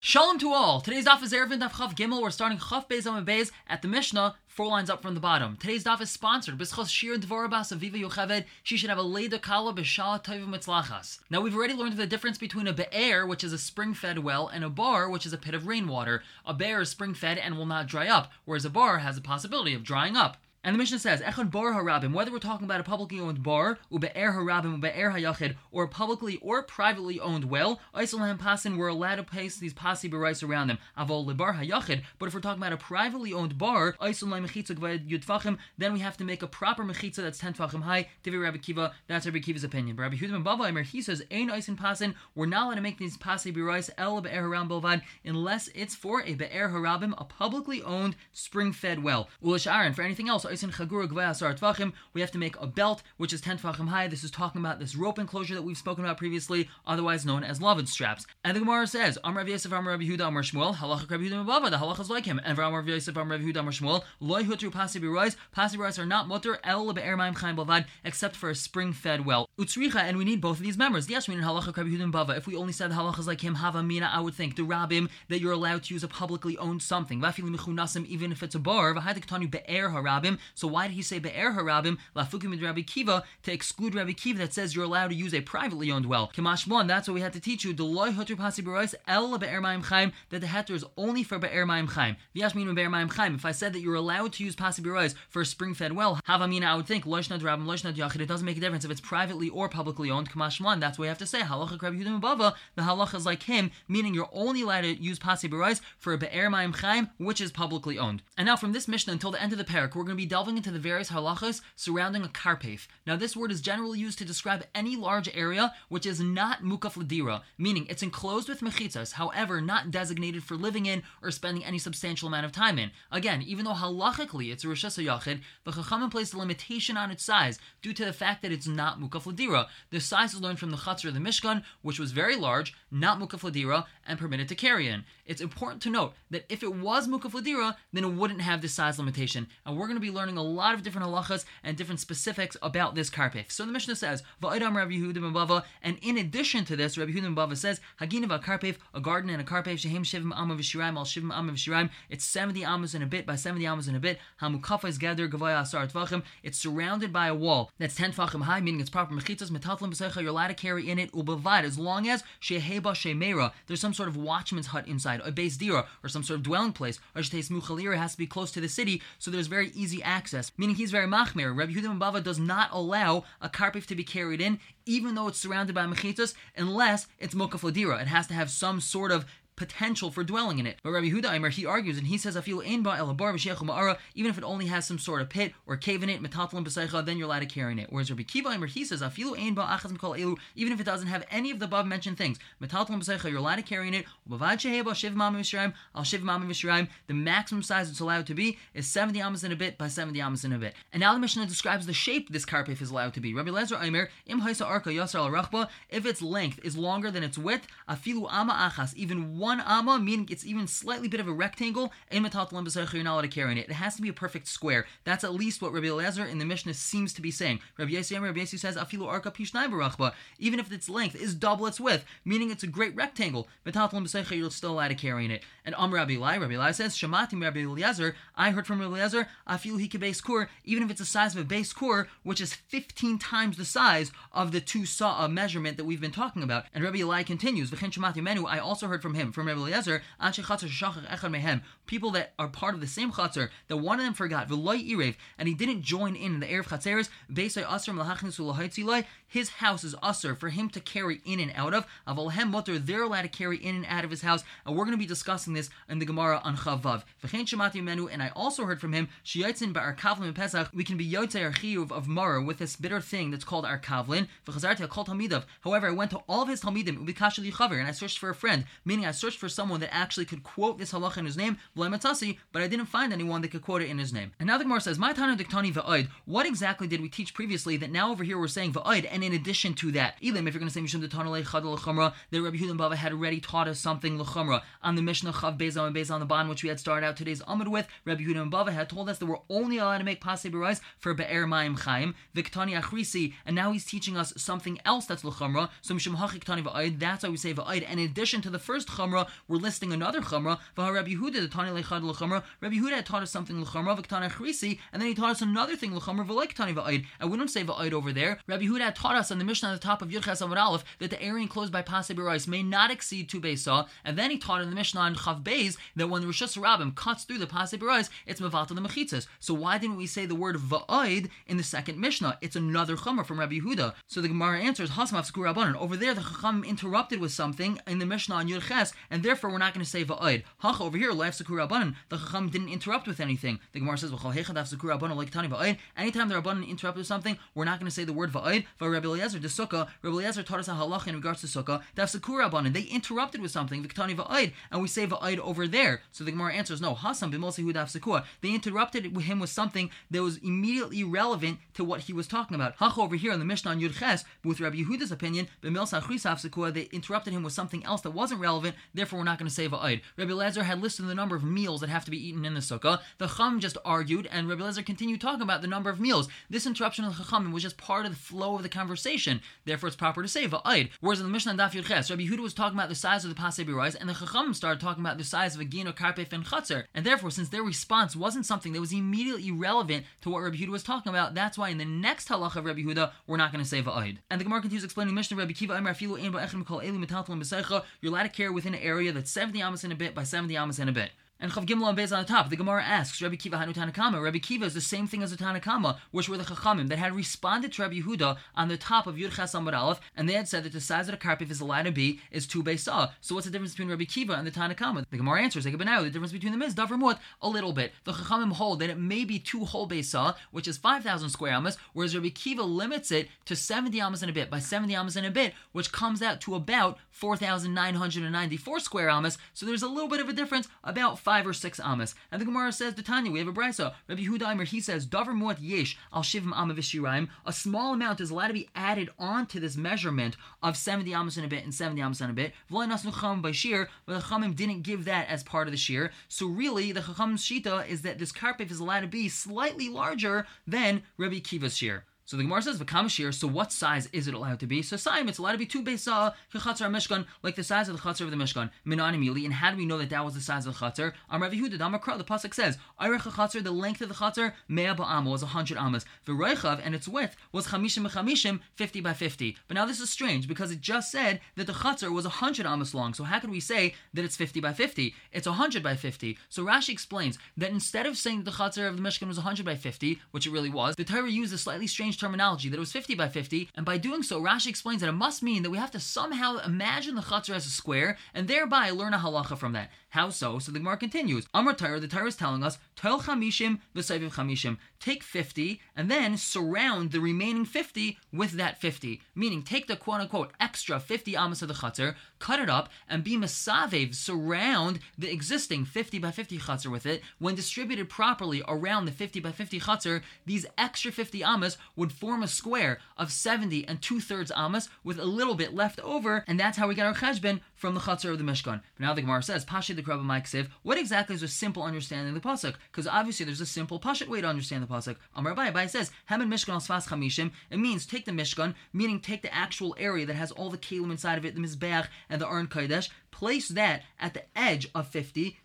Shalom to all. Today's daf is Eruvin Daf Chav Gimel. We're starting Chav Beis Amud Beis at the Mishnah, four lines up from the bottom. Today's daf is sponsored B'schos Shir Dvorabas Aviva Yocheved. She should have a Leida Kala B'Shala Tovim Mitzlachas. Now we've already learned the difference between a be'er, which is a spring-fed well, and a bar, which is a pit of rainwater. A be'er is spring-fed and will not dry up, whereas a bar has a possibility of drying up. And the Mishnah says, Echad bar harabim, whether we're talking about a publicly owned bar, ube'er harabim, ube'er hayachid, or a publicly or privately owned well, Isolahim pasin, we're allowed to place these pasi berais around them. Avol lebar hayachid, but if we're talking about a privately owned bar, Isolahim mechitza yudfachim, then we have to make a proper mechitza that's 10 tfachim high. Divi Rabbi Kiva, that's Rabbi Kiva's opinion. But Rabbi Hudim Bava he says, Ein Ison pasin, we're not allowed to make these pasi berais el be'er haram bilvad, unless it's for a be'er harabim, a publicly owned spring-fed well. Ulish Aaron, for anything else, we have to make a belt which is 10 tvachim high. This is talking about this rope enclosure that we've spoken about previously, otherwise known as loved straps. And the Gemara says, Amar Rav Yosef, Amar Rabbi Huda, Amar Shmuel, halacha Rabbi Huda Mabava, the halacha is like him. And for Amar Rav Yosef, Amar Rabbi Huda, Amar Shmuel, loy hutru pasi birois, pasi birois are not mutter el be'er ma'im chaim balvad, except for a spring-fed well. Utsricha, and we need both of these members. Yes, we need halacha Rabbi Huda Mabava. If we only said halacha is like him, hava mina, I would think the rabbim that you're allowed to use a publicly owned something. Even if it's a bar, be'er harabim. So why did he say be'er harabim lafukim Rabbi Kiva to exclude Rabbi Kiva that says you're allowed to use a privately owned well. Kimashmon, that's what we had to teach you. Deloy hotur pasi berois el be'er ma'im chaim that the heter is only for be'er ma'im chaim. V'yashmin be'er ma'im chaim. If I said that you're allowed to use pasi berois for a spring-fed well, havamina, I would think loishnad rabim loishnad yachid. It doesn't make a difference if it's privately or publicly owned. Kimashmon, that's what we have to say. Halacha Rabbi Yehuda Bava. The halacha is like him, meaning you're only allowed to use pasi berois for a be'er ma'im chaim, which is publicly owned. And now from this Mishnah until the end of the parak, we're going to be delving into the various halachas surrounding a karpef. Now, this word is generally used to describe any large area which is not mukaf ladira, meaning it's enclosed with mechitzas, however, not designated for living in or spending any substantial amount of time in. Again, even though halachically it's a Rosh Yachid, the Chachamim placed a limitation on its size due to the fact that it's not mukaf ladira. The size is learned from the Chatzar of the Mishkan, which was very large, not mukaf ladira, and permitted to carry in. It's important to note that if it was mukaf ladira, then it wouldn't have this size limitation. And we're going to be learning a lot of different halachas and different specifics about this karpef. So the Mishnah says, Va'idam Rabbi Yehuda Bava, and in addition to this, Rabbi Yehuda Bava says, Haginav karpef, a garden and a karpef, Shehem Shivim Amav Shiraim, Al Shivim Amav Shiraim. It's 70 amos and a bit by 70 amos and a bit. Hamukafa is gathered Gavaya Asar Tvachim. It's surrounded by a wall that's 10 Tvachim high, meaning it's proper mechitzas, metatlim b'secha, you're allowed to carry in it, ubavad, as long as Sheheba Shemera, there's some sort of watchman's hut inside, a base dira, or some sort of dwelling place, or Muchalira has to be close to the city, so there's very easy access, meaning he's very machmir. Rabbi Yehuda Bava does not allow a karpif to be carried in, even though it's surrounded by mechitos, unless it's mokafladira. It has to have some sort of potential for dwelling in it. But Rabbi Huda Aimer, he argues and he says. Even if it only has some sort of pit or cave in it, metatlan b'seicha, then you're allowed to carry in it. Whereas Rabbi Kiva Aimer, he says. Even if it doesn't have any of the above mentioned things, metatlan b'seicha, you're allowed to carry in it. Ubavad sheheba shiv mama mishraim al. The maximum size it's allowed to be is 70 amas in a bit by 70 amas in a bit. And now the Mishnah describes the shape this karpef is allowed to be. Rabbi Lezer Aimer, im haisa arka yasar al rachba. If its length is longer than its width, afilu ama achas, even one ama, meaning it's even slightly bit of a rectangle, you're not allowed to carry it. It has to be a perfect square. That's at least what Rabbi Eliezer in the Mishnah seems to be saying. Rabbi Yossi Rabbi Yossi says, Afilu arka pishnai even if its length is double its width, meaning it's a great rectangle, you're still allowed to carry it. And Am Rabbi Eli, Rabbi Eli says, Shamatim Rabbi Eliezer, I heard from Rabbi Eliezer, Afilu hika base even if it's the size of a base kur, which is 15 times the size of the two saw uh, measurement that we've been talking about. And Rabbi Eli continues, I also heard from him, from Rabbi Eliezer, people that are part of the same chatzar, that one of them forgot, and he didn't join in the Erev Chatzeres, his house is usher for him to carry in and out of. Mutter, they're allowed to carry in and out of his house, and we're going to be discussing this in the Gemara on Chavav. And I also heard from him, we can be yotzei archiyuv of Mara with this bitter thing that's called our kavlin. However, I went to all of his talmidim, and I searched for a friend, meaning I searched for someone that actually could quote this halacha in his name, but I didn't find anyone that could quote it in his name. And now the Gemara says, My Tana Diktani Va'id, what exactly did we teach previously that now over here we're saying Va'id, and in addition to that, Elim, if you're going to say Mishum Ditana Chadal that Rabbi Hudan Bava had already taught us something L'chumra on the Mishnah Chav Bezah and Bezah on the bond, which we had started out today's Amud with, Rabbi Hudan Bava had told us that we're only allowed to make Pasei Berais for Be'er Mayim Chaim, Viktani Achrisi, and now he's teaching us something else that's L'chumra, so Mishum Hachiktani Va'id, that's why we say Va'id, and in addition to the first Chumra, we're listing another chumra. Rabbi Yehuda, the Tani lechad l'chumra. Rabbi Yehuda had taught us something l'chumra, v'ktana chrisi, and then he taught us another thing l'chumra v'leik tani v'aid. And we don't say v'aid over there. Rabbi Yehuda had taught us on the Mishnah on the top of Yudches Amud Aleph that the area enclosed by Pasei Berais may not exceed two Beisa, and then he taught in the Mishnah on Chav Beis that when the Rishus Rabbim cuts through the Pasei Berais, it's Mavatal the Mechitzas. So why didn't we say the word va'id in the second Mishnah? It's another Chumrah from Rabbi Yehuda. So the Gemara answers, Hasmaf Skur Rabbanan. Over there, the Chacham interrupted with something in the Mishnah on Yud Ches, and therefore we're not going to say va'id. Hach over here, Leif Skur Rabbanan. The Chacham didn't interrupt with anything. The Gemara says, Anytime the Rabbanan interrupted with something, we're not going to say the word va'id. For Rabbi Eliezer, the Sukkah, Rabbi Eliezer taught us a halach in regards to Sukkah. That's the Rabbanan. They interrupted with something, Viktani va'id, and we say va'id over there. So the Gemara answers, no, Hasam b'molsi hudaf sekua. They interrupted him with something that was immediately relevant to what he was talking about. Hach over here in the Mishnah on Yud Ches, with Rabbi Yehuda's opinion, b'milsa chrisaf sekua, they interrupted him with something else that wasn't relevant. Therefore, we're not going to say va'id. Rabbi Lezer had listed the number of meals that have to be eaten in the sukkah. The Chum just argued, and Rabbi Lezer continued talking about the number of meals. This interruption of the Chachamim was just part of the flow of the conversation. Therefore, it's proper to say va'id. Whereas in the Mishnah Daf Yud Ches, Rabbi Yehuda was talking about the size of the pasei Rise, and the Chachamim started talking about the size of a gino, karpef, and chatzar. And therefore, since their response wasn't something that was immediately relevant to what Rabbi Yehuda was talking about, that's why in the next halacha of Rabbi Yehuda, we're not going to say va'id. And the Gemara continues explaining Mishnah Rabbi Kiva Emar Filu Ein Ba'echem Kol Eli Metaltalim You're allowed to care within area that's 70 amas in a bit by 70 amas in a bit. And Chav Gimel on Bez on the top, the Gemara asks, Rabbi Kiva Hanu Tanakama. Rabbi Kiva is the same thing as the Tanakama, which were the Chachamim that had responded to Rabbi Yehuda on the top of Yud Ches Aleph, and they had said that the size of the karpif is allowed to be is two Beisa. So what's the difference between Rabbi Kiva and the Tanakama? The Gemara answers, the difference between them is Davar a little bit. The Chachamim hold that it may be two whole Beisa, which is 5,000 square amas, whereas Rabbi Kiva limits it to 70 amas in a bit by 70 amas in a bit, which comes out to about 4,994 square amas. So there's a little bit of a difference, about five or six amas. And the Gemara says, Tanya, we have a brisa. Rabbi Yehuda he says, Davar muat yesh al shivim amavishiraim. A small amount is allowed to be added on to this measurement of 70 amos in a bit and 70 amos in a bit. by shear, but the Chamim didn't give that as part of the shear. So really, the Chacham's shita is that this karpif is allowed to be slightly larger than Rabbi Kiva's shear. So the Gemara says v'kamashir. So what size is it allowed to be? So Saim, it's allowed to be two besa ah, chatzar mishkan, like the size of the chatzar of the mishkan. Minani And how do we know that that was the size of the chatzar? Am Rav Yehuda Damakra. The pasuk says Irech chatzar. The length of the chatzar mea ba'am was hundred amas. V'reichav and its width was chamishim b'chamishim, fifty by fifty. But now this is strange because it just said that the chatzar was hundred amas long. So how can we say that it's fifty by fifty? It's hundred by fifty. So Rashi explains that instead of saying the chatzar of the mishkan was hundred by fifty, which it really was, the Torah used a slightly strange terminology that it was 50 by 50, and by doing so, Rashi explains that it must mean that we have to somehow imagine the chutzner as a square, and thereby learn a halacha from that. How so? So the Gemara continues. Amr Torah, the Torah is telling us, Tel chamishim v'sayviv chamishim. Take 50 and then surround the remaining 50 with that 50. Meaning, take the quote unquote extra 50 amas of the chutzner, cut it up, and be masavev, surround the existing 50 by 50 chutzner with it. When distributed properly around the 50 by 50 chutzner, these extra 50 amas would form a square of 70 and two thirds amas with a little bit left over, and that's how we get our cheshbon from the chutzner of the Mishkan. But now the Gemara says, Pashi the Krabba Maiksiv, what exactly is a simple understanding of the Pasuk? Because obviously there's a simple Pashat way to understand the Pasuk. Amar Bai, Bai says, Haman Mishkan al Chamishim, it means take the Mishkan, meaning take the actual area that has all the Kalim inside of it, the Mizbeach and the Arn Kodesh, place that at the edge of 50,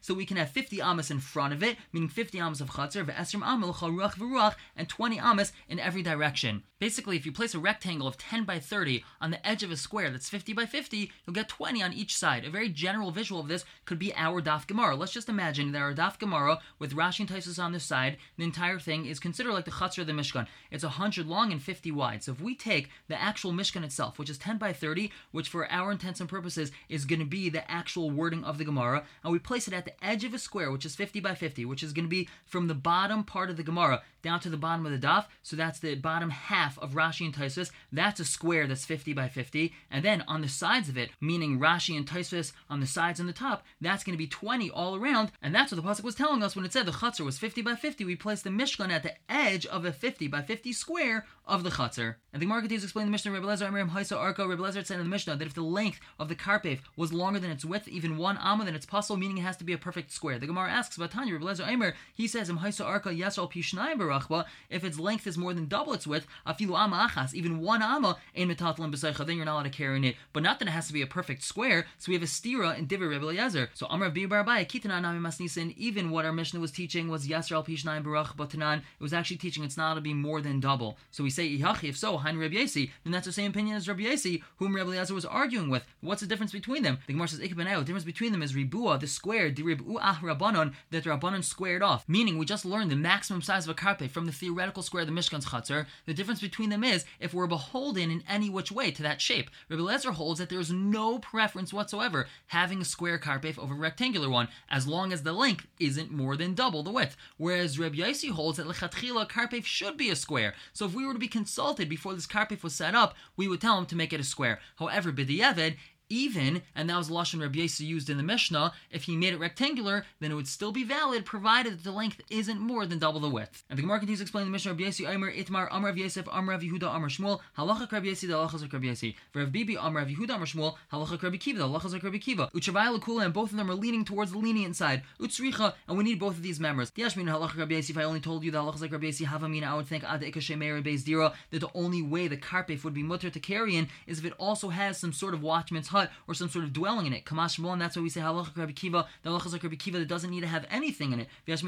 so we can have 50 amas in front of it, meaning 50 amas of chatzar, and 20 amas in every direction. Basically, if you place a rectangle of 10 by 30 on the edge of a square that's 50 by 50, you'll get 20 on each side. A very general visual of this could be our Daf Gemara. Let's just imagine that our Daf Gemara with Rashi and Taisus on this side, the entire thing is considered like the Chatzar of the Mishkan. It's 100 long and 50 wide. So if we take the actual Mishkan itself, which is 10 by 30, which for our intents and purposes is going to be the actual wording of the Gemara, and we place it at the edge of a square, which is 50 by 50, which is going to be from the bottom part of the Gemara down to the bottom of the daf. So that's the bottom half of Rashi and Taisus. That's a square that's 50 by 50. And then on the sides of it, meaning Rashi and Taisus on the sides and the top, that's going to be 20 all around. And that's what the Pasuk was telling us when it said the Chutzner was 50 by 50. We placed the Mishkan at the edge of a 50 by 50 square of the Chutzner. And the Gemara continues to explain the Mishnah, Rebbe Lezer, Amirim, Haisa, Arko, Rebbe Lezer said in the Mishnah that if the length of the Karpef was longer than its width, even one amma, then it's possible, meaning it has to be a perfect square. The Gemara asks about Tanya, Rebbe Lezer, Aimer, he says, Im Haisa, Arka, Yasral, Pishnayim, Barachba, if it's length is more than double its width, afilu ama achas, even one ama, ein metatlan b'seicha, then you're not allowed to carry it, but not that it has to be a perfect square. So we have a stira in Divrei Rebbe Eliezer. So Amar Bi Barabai Kitana Nami Masnisin. Even what our Mishnah was teaching was Yasser al Pishnai Baruch Batanan. It was actually teaching it's not to be more than double. So we say Ihachi. If so, Hein Rebbe Yesi. Then that's the same opinion as Rebbe Yesi, whom Rebbe Eliezer was arguing with. What's the difference between them? The Gemara says Ikbeneo. The difference between them is Ribua, the square, Diribu Ah Rabbanon, that Rabbanon squared off. Meaning we just learned the maximum size of a karpef from the theoretical square of the Mishkan's Chatzar. The difference between them is if we're beholden in any which way to that shape. Eliezer holds that there is no preference whatsoever having a square karpef over a rectangular one, as long as the length isn't more than double the width. Whereas Reb Yossi holds that lechatchila karpef should be a square. So if we were to be consulted before this karpef was set up, we would tell him to make it a square. However, b'di'evid, even, and that was Lashon Rabbi Yossi used in the Mishnah, if he made it rectangular, then it would still be valid, provided that the length isn't more than double the width. And the Gemara continues explaining the Mishnah Rabbi Yossi, Omer, Itmar, Amr Rav Yosef, Amr Rav Yehuda, Amr Shmuel, Halacha Rabbi Yossi, the Halachas Rabbi Yossi. Rav Bibi, Amr Rav Yehuda, Amr Shmuel, Halacha Rabbi Kiva, the Halachas Rabbi Kiva. Uchavai Lakula, and both of them are leaning towards the lenient side. Utsricha, and we need both of these members. The Yashmin Halacha Rabbi Yossi, if I only told you the Halachas Rabbi Yossi, Havamina, I would think Ad Ikashemer Beis Dira, that the only way the karpef would be mutter to carry in is if it also has some sort of watchman's hut or some sort of dwelling in it. Kamash and that's why we say halacha Rabbi Kiva. The halacha Kiva that doesn't need to have anything in it. If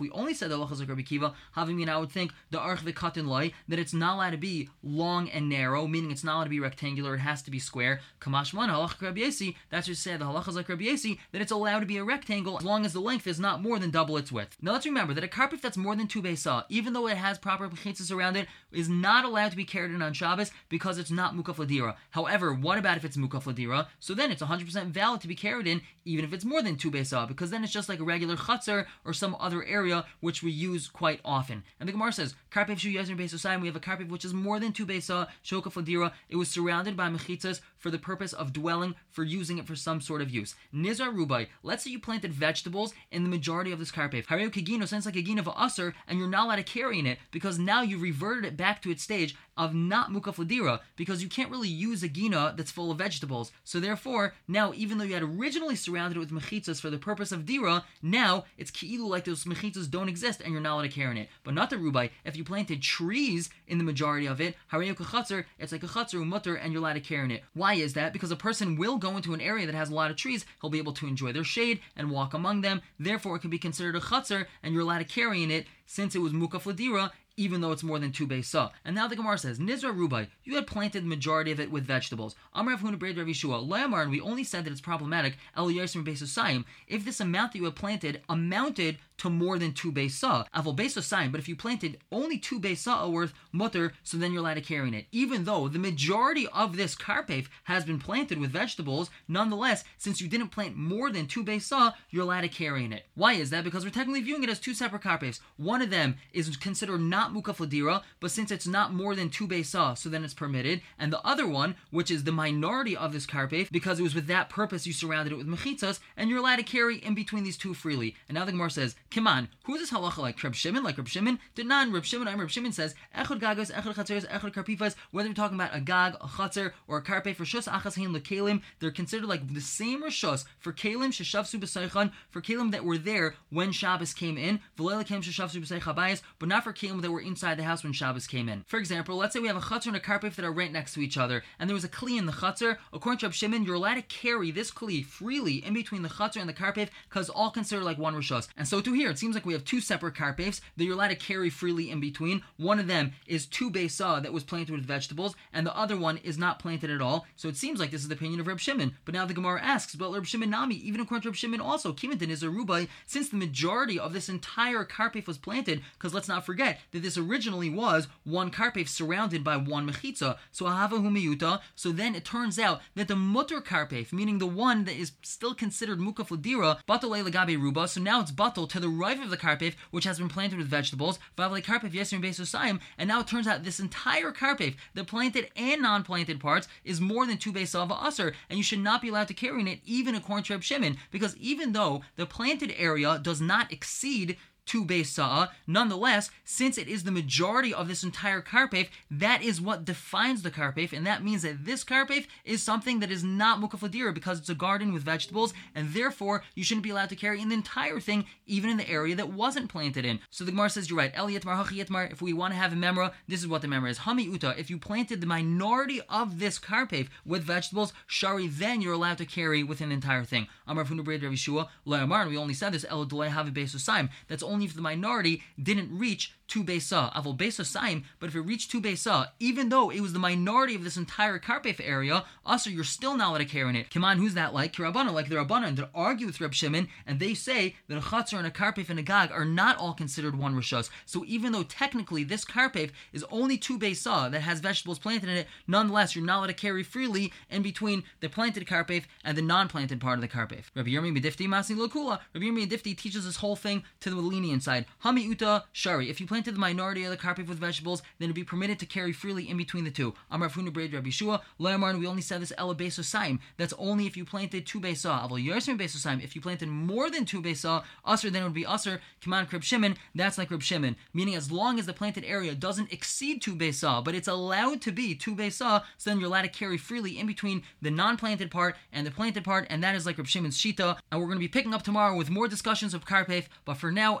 we only said the halacha like Rabbi Kiva, having I would think the arch v'katan loy that it's not allowed to be long and narrow, meaning it's not allowed to be rectangular. It has to be square. Kamash man halacha Rabbi. That's just said the halacha like that it's allowed to be a rectangle as long as the length is not more than double its width. Now let's remember that a karpef that's more than two saw, even though it has proper mechitzas around it, is not allowed to be carried in on Shabbos because it's not mukaf ladira. However, what about if it's mukaf ladira? So then it's 100% valid to be carried in, even if it's more than two Beisah, because then it's just like a regular chutzner or some other area which we use quite often. And the Gemara says, Karpev Shu Yezer Beisosayim, we have a Karpev which is more than two Beisah, Shoka Fadira. It was surrounded by mechitzas for the purpose of dwelling, for using it for some sort of use. Nizar Rubai, let's say you planted vegetables in the majority of this Karpev. Hareo Kigino sounds like a gin of usser, and you're not allowed to carry in it because now you reverted it back to its stage of not mukaf ladira because you can't really use a gina that's full of vegetables. So therefore, now even though you had originally surrounded it with mechitzas for the purpose of dira, now it's ki'ilu like those mechitzas don't exist and you're not allowed to carry in it. But not the rubai. If you planted trees in the majority of it, harayu kachatzer, it's like a chatzer mutter and you're allowed to carry in it. Why is that? Because a person will go into an area that has a lot of trees, he'll be able to enjoy their shade and walk among them. Therefore, it can be considered a chatzer and you're allowed to carry in it since it was mukaf ladira even though it's more than two Beisa. And now the Gemara says, Nizra Rubai, you had planted the majority of it with vegetables. Amar Rav Huna Braid Rav Yeshua, Layamar, and we only said that it's problematic, El Yersim Beisosayim, if this amount that you had planted amounted to more than two Beisa. Avol Beisosayim, but if you planted only two Beisa uh, worth mutter, so then you're allowed to carry it. Even though the majority of this karpef has been planted with vegetables, nonetheless, since you didn't plant more than two Beisa, you're allowed to carry it. Why is that? Because we're technically viewing it as two separate karpefs. One of them is considered not not but since it's not more than two besa, so then it's permitted. And the other one, which is the minority of this karpef, because it was with that purpose you surrounded it with mechitzas, and you're allowed to carry in between these two freely. And now the Gemara says, Kiman, who is this halacha like Reb Shimon, like Reb Shimon? Did not Reb Shimon, I'm Reb Shimon says, Echad gagos, echad chatzeres, echad karpifas, whether you're talking about a gag, a chatzer, or a karpef for shus achas hein lekalim, they're considered like the same rishos for kalim sheshavsu b'saychan, for kalim that were there when Shabbos came in, v'leila kem sheshavsu b'saychabayas, but not for kalim that were inside the house when Shabbos came in. For example, let's say we have a chutzner and a karpif that are right next to each other, and there was a kli in the chutzner. According to Reb Shimon, you're allowed to carry this kli freely in between the chutzner and the karpif because all considered like one rishos. And so to here, it seems like we have two separate karpifs that you're allowed to carry freely in between. One of them is two besa that was planted with vegetables, and the other one is not planted at all. So it seems like this is the opinion of Reb Shimon. But now the Gemara asks, but Reb Shimon Nami, even according to Reb Shimon also, Kimintin is a rubai, since the majority of this entire karpif was planted, because let's not forget that this originally was one karpef surrounded by one mechitza. So ahava humiyuta. So then it turns out that the mutter karpef, meaning the one that is still considered mukaf ladira, legabe ruba. So now it's batal to the right of the karpef, which has been planted with vegetables. Besosayim. And now it turns out this entire karpef, the planted and non-planted parts, is more than two besava aser, and you should not be allowed to carry in it, even according to Reb Shimon, because even though the planted area does not exceed two base sa'a. Nonetheless, since it is the majority of this entire karpef, that is what defines the karpef, and that means that this karpef is something that is not mukafladira because it's a garden with vegetables, and therefore you shouldn't be allowed to carry in the entire thing, even in the area that wasn't planted in. So the Gemara says, you're right. El yetmar hachi. If we want to have a memra, this is what the memra is. Hami uta. If you planted the minority of this karpef with vegetables, shari, then you're allowed to carry within the entire thing. Amar Funu Braid Rav Yeshua, and we only said this, El a base That's only if the minority didn't reach two besa, avol besa saim, but if it reached two besa, even though it was the minority of this entire karpef area, also you're still not allowed to carry in it. Come on, who's that like? Kirabana, like the Rabbanan that argue with Reb Shimon, and they say that a chatzar and a karpef and a gag are not all considered one rishos. So even though technically this karpef is only two besa that has vegetables planted in it, nonetheless you're not allowed to carry freely in between the planted karpef and the non-planted part of the karpef. Rabbi Yirmi Bedifti Masi Lokula. Rabbi Yirmi Bedifti teaches this whole thing to the lenient side. Hami Uta Shari. If you planted the minority of the karpef with vegetables, then it'd be permitted to carry freely in between the two. Amar Funu Braid Rabbi Shua, Loyamar, we only said this Ela Beso That's only if you planted two Besa. Avol Yersim Beso Saim. If you planted more than two Besa, Usr, then it would be Usr. Kaman Krib Shimon, that's like Krib Shimon. Meaning as long as the planted area doesn't exceed two Besa, but it's allowed to be two Besa, so then you're allowed to carry freely in between the non planted part and the planted part, and that is like Reb Shimon's Shita. And we're going to be picking up tomorrow with more discussions of Karpef, but for now,